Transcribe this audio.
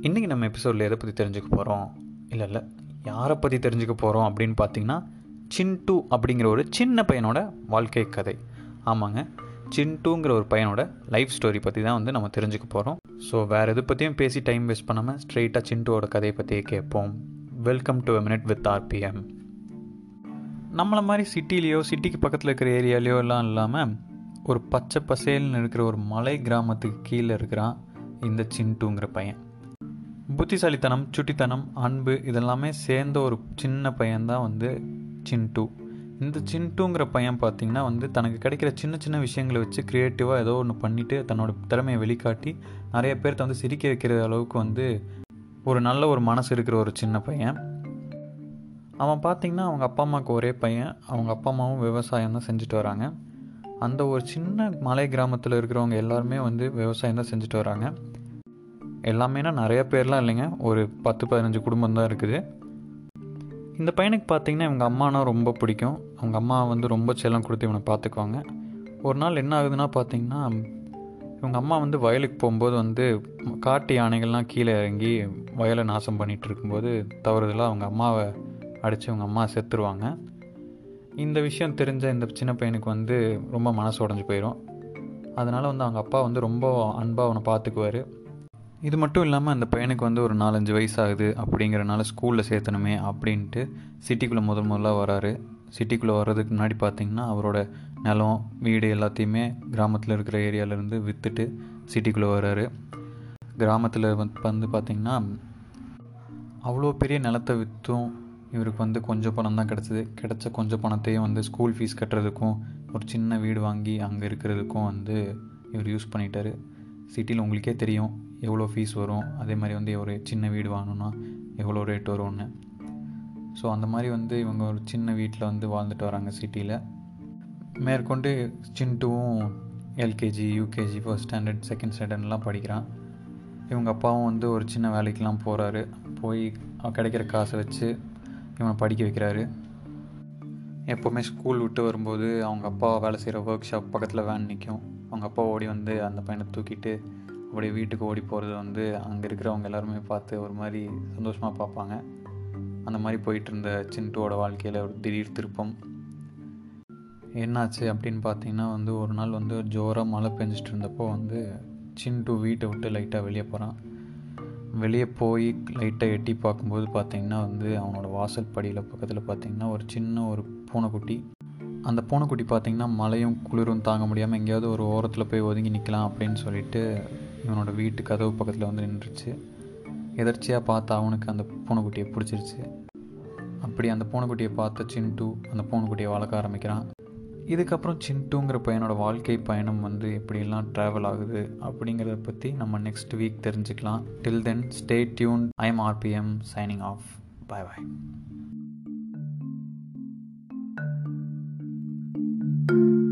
இன்றைக்கி நம்ம எபிசோடில் எதை பற்றி தெரிஞ்சுக்க போகிறோம் இல்லை இல்லை. யாரை பற்றி தெரிஞ்சுக்க போகிறோம் அப்படின்னு பார்த்தீங்கன்னா சின்ட்டு அப்படிங்கிற ஒரு சின்ன பையனோட வாழ்க்கை கதை. ஆமாங்க. சின்ட்டுங்கிற ஒரு பையனோட லைஃப் ஸ்டோரி பற்றி தான் வந்து நம்ம தெரிஞ்சுக்க போகிறோம் ஸோ வேறு எது பற்றியும் பேசி டைம் வேஸ்ட் பண்ணாமல் ஸ்ட்ரெயிட்டாக சின்ட்டுவோட கதையை பற்றியே கேட்போம். Welcome to minute with RPM நம்மளை மாதிரி சிட்டிலேயோ சிட்டிக்கு பக்கத்தில் இருக்கிற ஏரியாலேயோ எல்லாம் இல்லாமல் ஒரு பச்சை பசேல்னு இருக்கிற ஒரு மலை கிராமத்துக்கு கீழே இருக்கிறான் இந்த சின்ட்டுங்கிற பையன். புத்திசாலித்தனம் சுட்டித்தனம் அன்பு இதெல்லாமே சேர்ந்த ஒரு சின்ன பையன்தான் வந்து சின்ட்டு இந்த சின்ட்டுங்கிற பையன் பார்த்திங்கன்னா வந்து தனக்கு கிடைக்கிற சின்ன சின்ன விஷயங்களை வச்சு க்ரியேட்டிவாக ஏதோ ஒன்று பண்ணிவிட்டு தன்னோட திறமையை வெளிக்காட்டி நிறைய பேர்த்த வந்து சிரிக்க வைக்கிற அளவுக்கு வந்து ஒரு நல்ல ஒரு மனசு இருக்கிற ஒரு சின்ன பையன். அவன் பார்த்திங்கன்னா அவங்க அப்பா அம்மாவுக்கு ஒரே பையன். அவங்க அப்பா அம்மாவும் விவசாயம் தான் செஞ்சுட்டு வராங்க. அந்த ஒரு சின்ன மலை கிராமத்தில் இருக்கிறவங்க எல்லாருமே வந்து விவசாயம் தான் செஞ்சுட்டு வராங்க. எல்லாமேனா நிறைய பேர்லாம் இல்லைங்க. ஒரு பத்து பதினஞ்சு குடும்பம் தான் இருக்குது. இந்த பையனுக்கு பார்த்தீங்கன்னா இவங்க அம்மானா ரொம்ப பிடிக்கும். அவங்க அம்மா வந்து ரொம்ப செல்லம் கொடுத்து இவனை பார்த்துக்குவாங்க ஒரு நாள் என்ன ஆகுதுன்னா பார்த்தீங்கன்னா இவங்க அம்மா வந்து வயலுக்கு போகும்போது வந்து காட்டு யானைகள்லாம் கீழே இறங்கி வயலை நாசம் பண்ணிகிட்டு இருக்கும்போது தவறுதலாக அவங்க அம்மாவை அடித்து அவங்க அம்மா செத்துருவாங்க. இந்த விஷயம் தெரிஞ்ச இந்த சின்ன பையனுக்கு வந்து ரொம்ப மனசு உடஞ்சி போயிடும் அதனால் வந்து அவங்க அப்பா வந்து ரொம்ப அன்பாக அவனை பார்த்துக்குவார் இது மட்டும் இல்லாமல் அந்த பையனுக்கு வந்து ஒரு நாலஞ்சு வயசாகுது அப்படிங்கிறனால ஸ்கூலில் சேர்த்தணுமே அப்படின்ட்டு சிட்டிக்குள்ளே முதல் முதலாக வராரு. சிட்டிக்குள்ளே வர்றதுக்கு முன்னாடி பார்த்திங்கன்னா அவரோட நிலம் வீடு எல்லாத்தையுமே கிராமத்தில் இருக்கிற ஏரியாவிலேருந்து விற்றுட்டு சிட்டிக்குள்ளே வர்றாரு கிராமத்தில் வந்து வந்து பார்த்திங்கன்னா அவ்வளோ பெரிய நிலத்தை விற்றும் இவருக்கு வந்து கொஞ்சம் பணம் தான் கிடச்சிது. கிடச்ச கொஞ்சம் பணத்தையும் வந்து ஸ்கூல் ஃபீஸ் கட்டுறதுக்கும் ஒரு சின்ன வீடு வாங்கி அங்கே இருக்கிறதுக்கும் வந்து இவர் யூஸ் பண்ணிட்டார். சிட்டியில் உங்களுக்கே தெரியும் எவ்வளோ ஃபீஸ் வரும். அதே மாதிரி வந்து ஒரு சின்ன வீடு வாங்கணுன்னா எவ்வளோ ரேட் வரும்னு. ஸோ அந்த மாதிரி வந்து இவங்க ஒரு சின்ன வீட்டில் வந்து வாழ்ந்துட்டு வராங்க சிட்டியில் மேற்கொண்டு சின்ட்டுவும் LKG UKG first standard second ஸ்டாண்டர்ட்லாம் படிக்கிறான். இவங்க அப்பாவும் வந்து ஒரு சின்ன வேலைக்கெலாம் போகிறாரு போய் கிடைக்கிற காசை வச்சு இவனை படிக்க வைக்கிறாரு. எப்போவுமே ஸ்கூல் விட்டு வரும்போது அவங்க அப்பா வேலை செய்கிற ஒர்க் ஷாப் பக்கத்தில் வேன் நிற்கும் அவங்க அப்பா ஓடி வந்து அந்த பையனை தூக்கிட்டு அப்படியே வீட்டுக்கு ஓடி போகிறது வந்து அங்கே இருக்கிறவங்க எல்லாருமே பார்த்து ஒரு மாதிரி சந்தோஷமாக பார்ப்பாங்க. அந்த மாதிரி போயிட்டு இருந்த சின்ட்டுவோட வாழ்க்கையில் ஒரு திடீர் திருப்பம். என்னாச்சு அப்படின்னு பார்த்தீங்கன்னா வந்து ஒரு நாள் வந்து ஜோராக மழை பெஞ்சிட்டு இருந்தப்போ வந்து சின்ட்டு வீட்டை விட்டு லைட்டாக வெளியே போகிறான் வெளியே போய் லைட்டாக எட்டி பார்க்கும்போது பார்த்திங்கன்னா வந்து அவனோட வாசல் படியில் பக்கத்தில் பார்த்திங்கன்னா ஒரு சின்ன ஒரு பூனைக்குட்டி. அந்த பூனைக்குட்டி பார்த்திங்கன்னா மழையும் குளிரும் தாங்க முடியாமல் எங்கேயாவது ஒரு ஓரத்தில் போய் ஒதுங்கி நிற்கலாம் அப்படின்னு சொல்லிட்டு இவனோட வீட்டு கதவு பக்கத்தில் வந்து நின்றுச்சு. எதர்ச்சியாக பார்த்து அவனுக்கு அந்த பூனைக்குட்டியை பிடிச்சிருச்சு. அப்படி அந்த பூனைக்குட்டியை பார்த்த சின்ட்டு அந்த பூனைக்குட்டியை வளர்க்க ஆரம்பிக்கிறான். இதுக்கப்புறம் சின்ட்டுங்கிற பையனோட வாழ்க்கை பயணம் வந்து எப்படியெல்லாம் ட்ராவல் ஆகுது அப்படிங்கிறத பற்றி நம்ம நெக்ஸ்ட் வீக் தெரிஞ்சுக்கலாம். Till then stay tuned I'm RPM signing off bye bye thank you